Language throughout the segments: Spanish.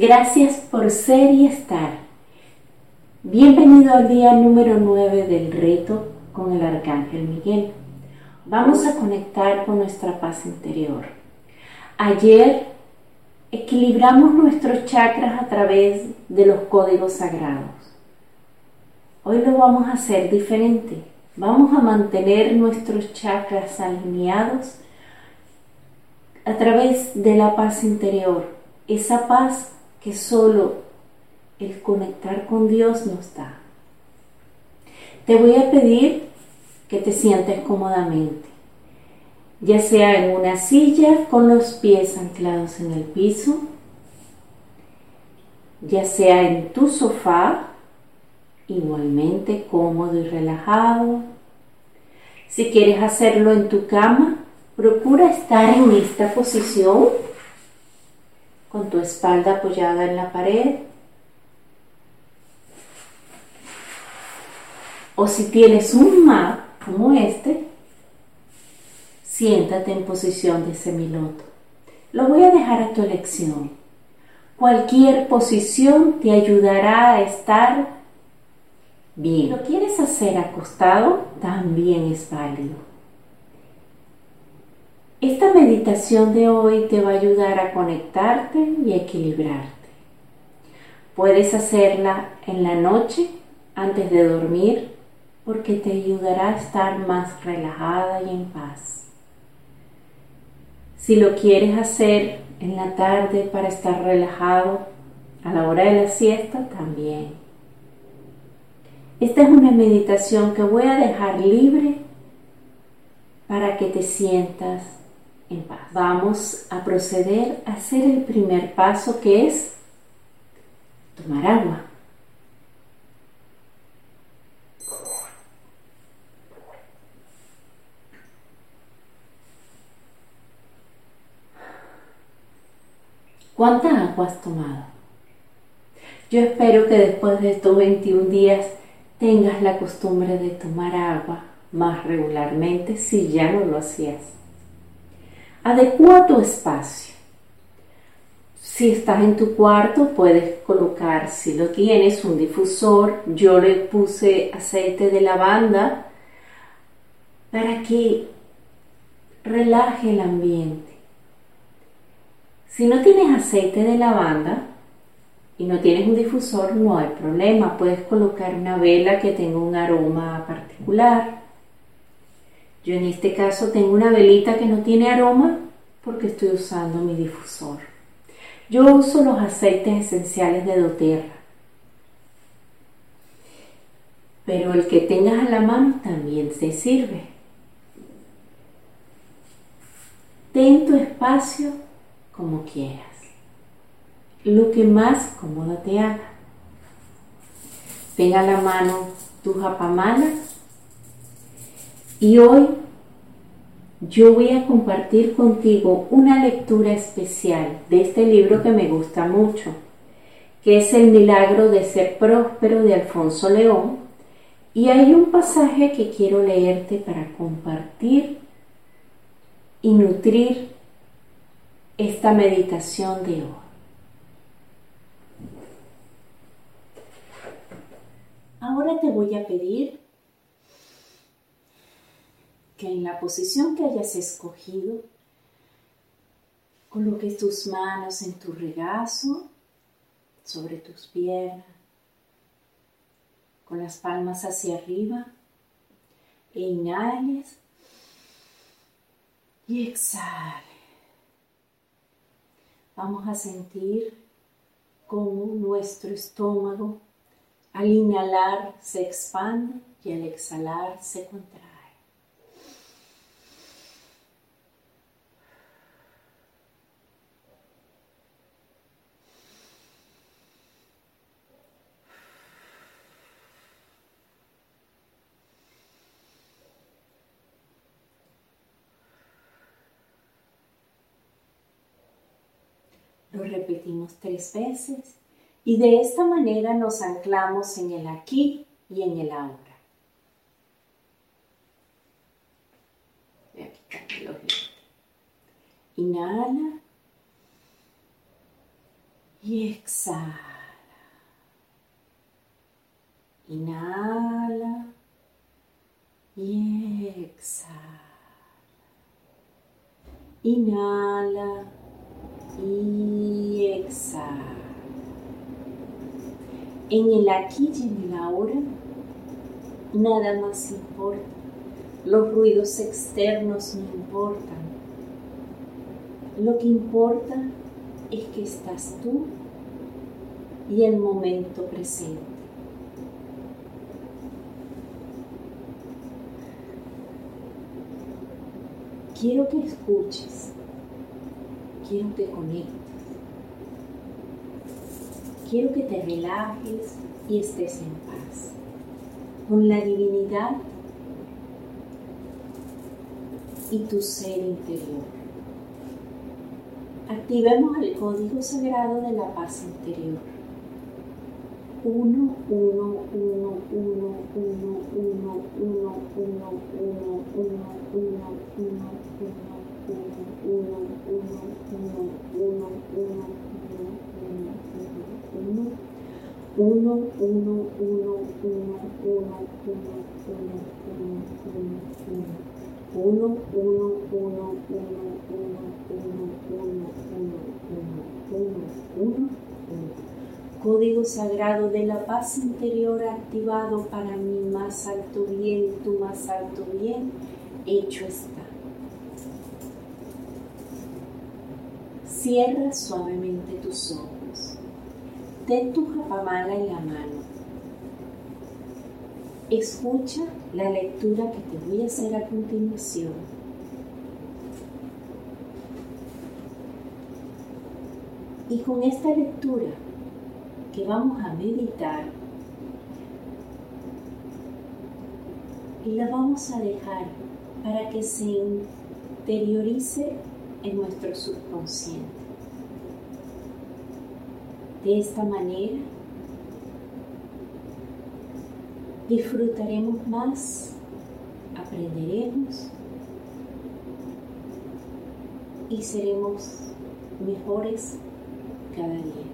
Gracias por ser y estar. Bienvenido al día número 9 del reto con el Arcángel Miguel. Vamos a conectar con nuestra paz interior. Ayer equilibramos nuestros chakras a través de los códigos sagrados. Hoy lo vamos a hacer diferente. Vamos a mantener nuestros chakras alineados a través de la paz interior, esa paz que solo el conectar con Dios nos da. Te voy a pedir que te sientes cómodamente, ya sea en una silla con los pies anclados en el piso, ya sea en tu sofá, igualmente cómodo y relajado. Si quieres hacerlo en tu cama, procura estar en esta posición con tu espalda apoyada en la pared. O si tienes un mat como este, siéntate en posición de semiloto. Lo voy a dejar a tu elección. Cualquier posición te ayudará a estar bien. ¿Lo quieres hacer acostado? También es válido. Esta meditación de hoy te va a ayudar a conectarte y equilibrarte. Puedes hacerla en la noche antes de dormir porque te ayudará a estar más relajada y en paz. Si lo quieres hacer en la tarde para estar relajado a la hora de la siesta, también. Esta es una meditación que voy a dejar libre para que te sientas Vamos a proceder a hacer el primer paso que es tomar agua. ¿Cuánta agua has tomado? Yo espero que después de estos 21 días tengas la costumbre de tomar agua más regularmente si ya no lo hacías. Adecua tu espacio. Si estás en tu cuarto, puedes colocar, si lo tienes, un difusor. Yo le puse aceite de lavanda para que relaje el ambiente. Si no tienes aceite de lavanda y no tienes un difusor, no hay problema. Puedes colocar una vela que tenga un aroma particular yo en este caso tengo una velita que no tiene aroma porque estoy usando mi difusor. Yo uso los aceites esenciales de doTERRA. Pero el que tengas a la mano también se sirve. Ten tu espacio como quieras. Lo que más cómodo te haga. Tenga a la mano tu japamala y hoy yo voy a compartir contigo una lectura especial de este libro que me gusta mucho, que es El milagro de ser próspero de Alfonso León. Y hay un pasaje que quiero leerte para compartir y nutrir esta meditación de hoy. Ahora te voy a pedir que en la posición que hayas escogido, coloques tus manos en tu regazo, sobre tus piernas, con las palmas hacia arriba, e inhales y exhale. Vamos a sentir cómo nuestro estómago al inhalar se expande y al exhalar se contrae. Lo repetimos tres veces y de esta manera nos anclamos en el aquí y en el ahora. Inhala y exhala. Inhala y exhala. Inhala y exhala. En el aquí y en el ahora, nada más importa. Los ruidos externos no importan. Lo que importa es que estás tú y el momento presente. Quiero que escuches, quiero que conectes, quiero que te relajes y estés en paz con la divinidad y tu ser interior activemos el código sagrado de la paz interior. 1, 1, 1, 1, 1, 1, 1, 1, 1, 1, 1, 1, 1, Código sagrado de la paz interior activado para mi más alto bien, tu más alto bien, hecho está. Cierra suavemente tus ojos. Ten tu japamala en la mano. Escucha la lectura que te voy a hacer a continuación Y con esta lectura que vamos a meditar, y la vamos a dejar para que se interiorice en nuestro subconsciente. De esta manera disfrutaremos más, aprenderemos y seremos mejores cada día.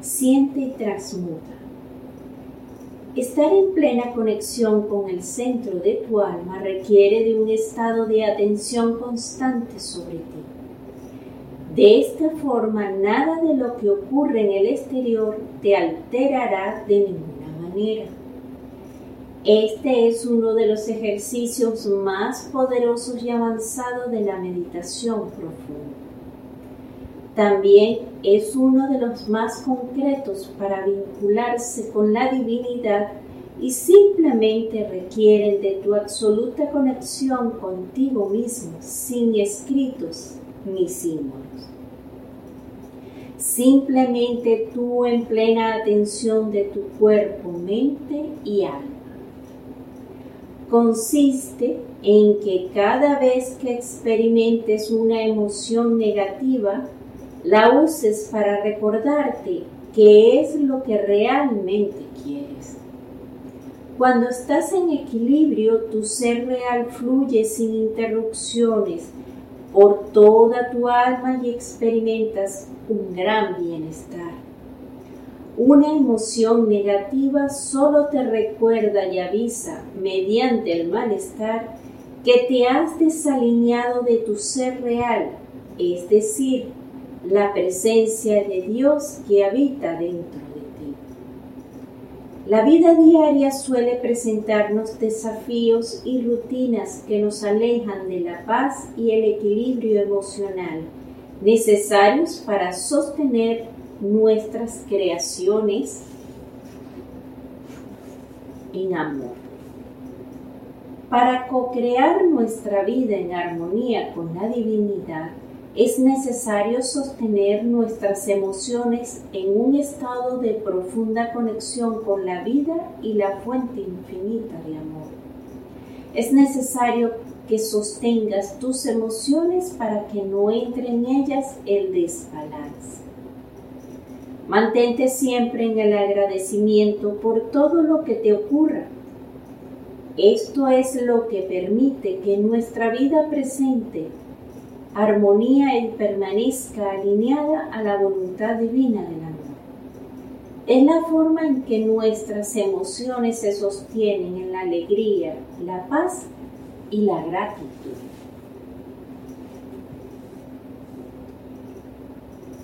Siente y transmuta. Estar en plena conexión con el centro de tu alma requiere de un estado de atención constante sobre ti. De esta forma, nada de lo que ocurre en el exterior te alterará de ninguna manera. Este es uno de los ejercicios más poderosos y avanzados de la meditación profunda. También es uno de los más concretos para vincularse con la divinidad y simplemente requieren de tu absoluta conexión contigo mismo, sin escritos ni símbolos. Simplemente tú en plena atención de tu cuerpo, mente y alma. Consiste en que cada vez que experimentes una emoción negativa, la uses para recordarte qué es lo que realmente quieres. Cuando estás en equilibrio, tu ser real fluye sin interrupciones por toda tu alma y experimentas un gran bienestar. Una emoción negativa solo te recuerda y avisa mediante el malestar que te has desalineado de tu ser real, es decir, la presencia de Dios que habita dentro de ti. La vida diaria suele presentarnos desafíos y rutinas que nos alejan de la paz y el equilibrio emocional necesarios para sostener nuestras creaciones en amor. Para co-crear nuestra vida en armonía con la divinidad, es necesario sostener nuestras emociones en un estado de profunda conexión con la vida y la fuente infinita de amor. Es necesario que sostengas tus emociones para que no entre en ellas el desbalance. Mantente siempre en el agradecimiento por todo lo que te ocurra. Esto es lo que permite que nuestra vida presente armonía y permanezca alineada a la voluntad divina del amor. Es la forma en que nuestras emociones se sostienen en la alegría, la paz y la gratitud.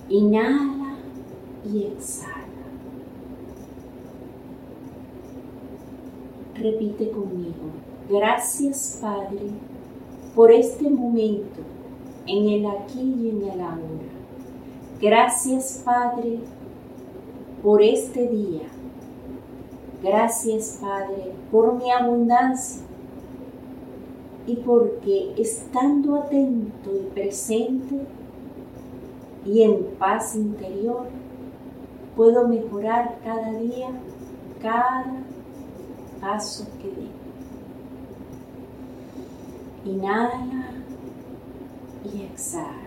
Inhala y exhala. Repite conmigo. Gracias Padre por este momento en el aquí y en el ahora. Gracias Padre por este día. Gracias Padre por mi abundancia y porque estando atento y presente y en paz interior, puedo mejorar cada día, cada paso que dé. Inhala EXF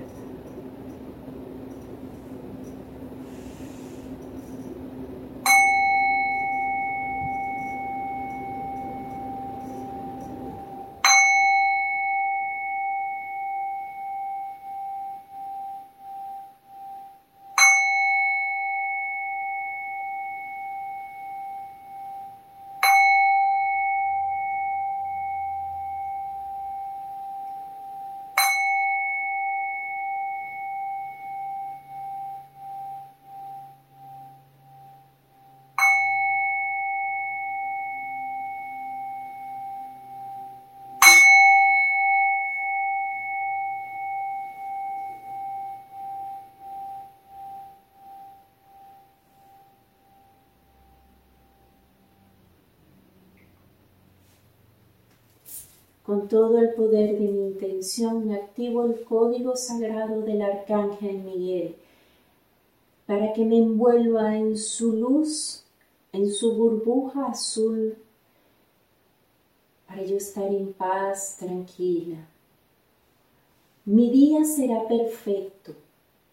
Con todo el poder de mi intención activo el código sagrado del Arcángel Miguel para que me envuelva en su luz, en su burbuja azul, para yo estar en paz, tranquila. Mi día será perfecto,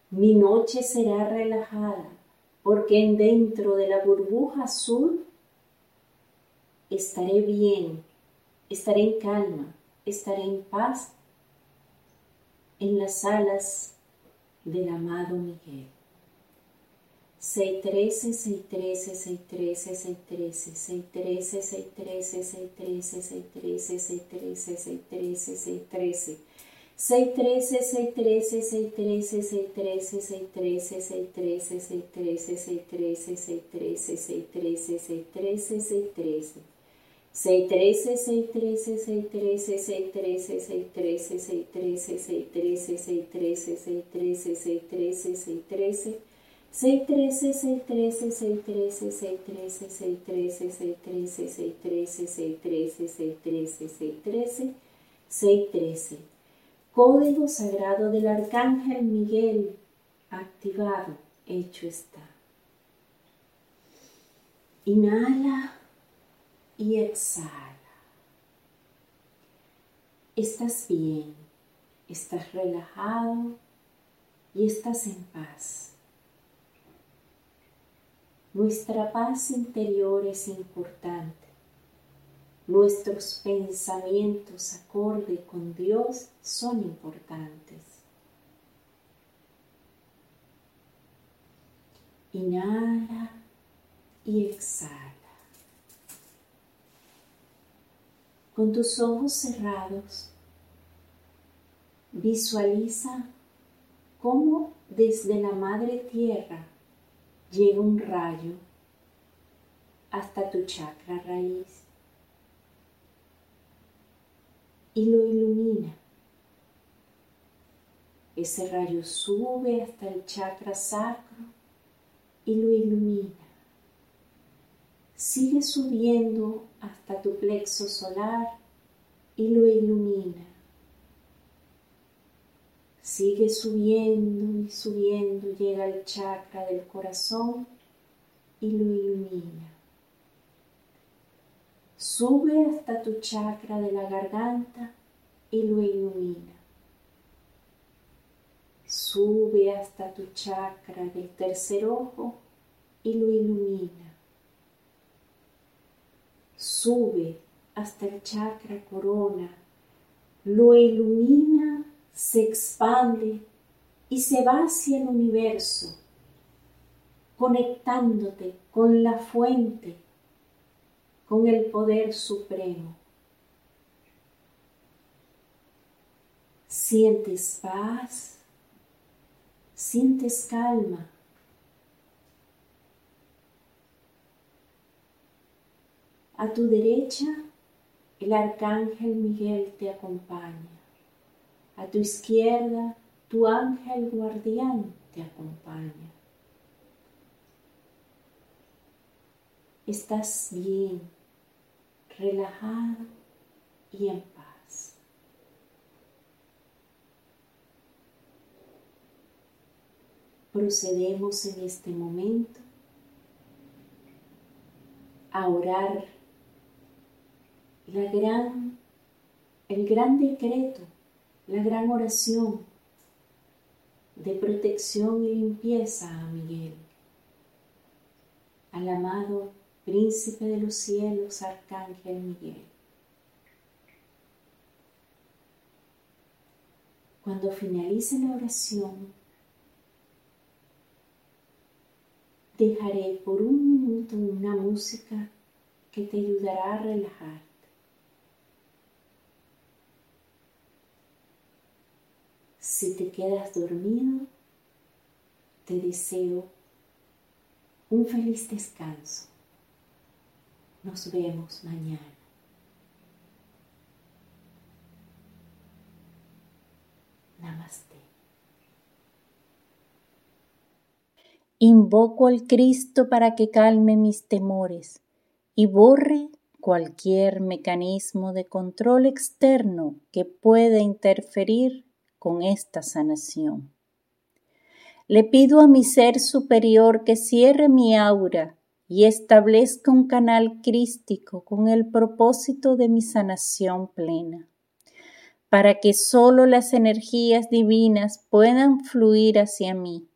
mi noche será relajada, porque en dentro de la burbuja azul estaré bien, estaré en calma, estaré en paz en las alas del amado Miguel. 613, 613, 613, 613, 613, 613, 613, 613, 613, 613, 613. 613, 613, 613, 613, 613, 613, 613, 613, 613, 613, 613, 613. 613 613 613 613 613 613 613 613 613 613 613 613 613 613 613 613 613 613 613 613 613 613 Código sagrado del Arcángel Miguel activado, hecho está. Inhala y exhala. Estás bien, estás relajado y estás en paz. Nuestra paz interior es importante. Nuestros pensamientos acorde con Dios son importantes. Inhala y exhala. Con tus ojos cerrados, visualiza cómo desde la madre tierra llega un rayo hasta tu chakra raíz y lo ilumina. Ese rayo sube hasta el chakra sacro y lo ilumina sigue subiendo hasta tu plexo solar y lo ilumina. Sigue subiendo y subiendo, llega al chakra del corazón y lo ilumina. Sube hasta tu chakra de la garganta y lo ilumina. Sube hasta tu chakra del tercer ojo y lo ilumina sube hasta el chakra corona, lo ilumina se expande y se va hacia el universo, conectándote con la fuente, con el poder supremo. Sientes paz, sientes calma. A tu derecha, el arcángel Miguel te acompaña. A tu izquierda, tu ángel guardián te acompaña. Estás bien, relajado y en paz. Procedemos en este momento a orar la gran, el gran decreto, la gran oración de protección y limpieza a Miguel, al amado Príncipe de los cielos, Arcángel Miguel. Cuando finalice la oración, dejaré por un minuto una música que te ayudará a relajar. Si te quedas dormido, te deseo un feliz descanso. Nos vemos mañana. Namaste. Invoco al Cristo para que calme mis temores y borre cualquier mecanismo de control externo que pueda interferir con esta sanación. Le pido a mi ser superior que cierre mi aura y establezca un canal crístico con el propósito de mi sanación plena, para que sólo las energías divinas puedan fluir hacia mí.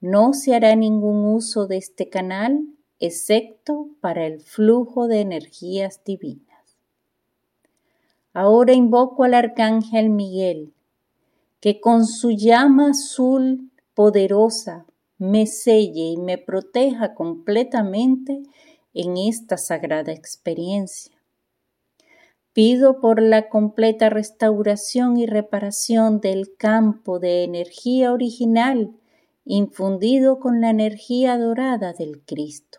No se hará ningún uso de este canal excepto para el flujo de energías divinas. Ahora invoco al arcángel Miguel, que con su llama azul poderosa me selle y me proteja completamente en esta sagrada experiencia. Pido por la completa restauración y reparación del campo de energía original infundido con la energía dorada del Cristo.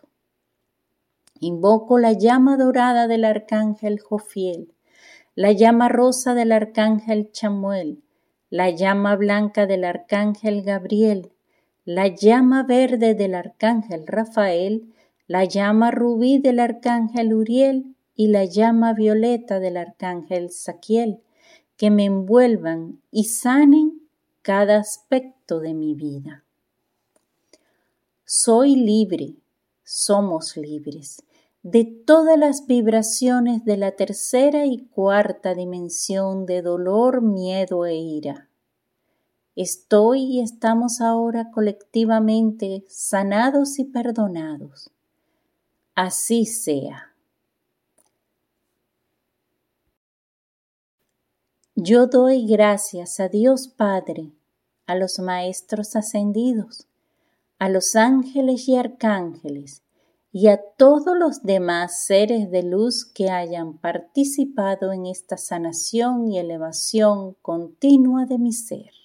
Invoco la llama dorada del arcángel Jofiel, la llama rosa del arcángel Chamuel, la llama blanca del arcángel Gabriel, la llama verde del arcángel Rafael, la llama rubí del arcángel Uriel y la llama violeta del arcángel Saquiel, que me envuelvan y sanen cada aspecto de mi vida. Soy libre, somos libres de todas las vibraciones de la tercera y cuarta dimensión de dolor, miedo e ira. Estoy y estamos ahora colectivamente sanados y perdonados. Así sea. Yo doy gracias a Dios Padre, a los Maestros ascendidos, a los ángeles y arcángeles, y a todos los demás seres de luz que hayan participado en esta sanación y elevación continua de mi ser.